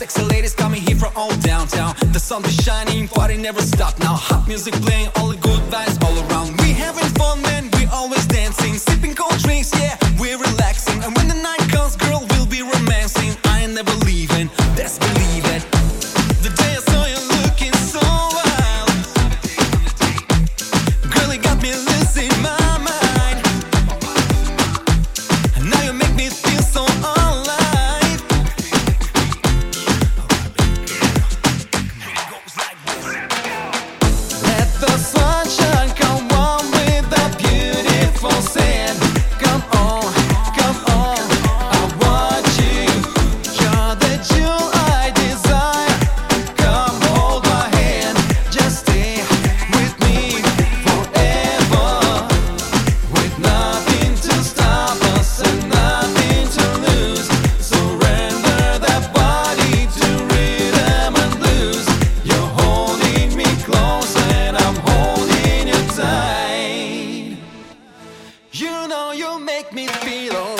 sexy ladies coming here from all downtown. The sun is shining, party never stop now. Hot music playing, all the good vibes all around. We make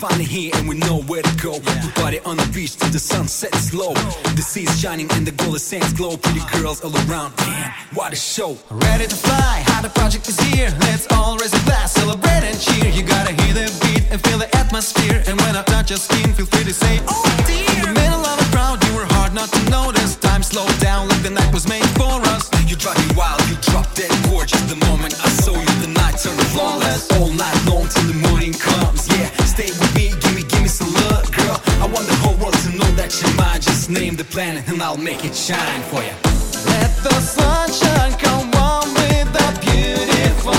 finally here and we know where to go. We party on the beach till the sun sets low. The sea's shining and the golden sands glow. Pretty girls all around, man, what a show. Ready to fly, Arthur Project is here. Let's all raise a glass, celebrate and cheer. You gotta hear the beat and feel the atmosphere. And when I touch your skin, feel free to say, Oh dear. In the middle of the crowd, you were hard not to notice. Time slowed down like the night was made for us. You drive me wild, you drop dead gorgeous. The moment I saw you, the night turned flawless. All night long Name the planet and I'll make it shine for you. Let the sunshine come on with the beautiful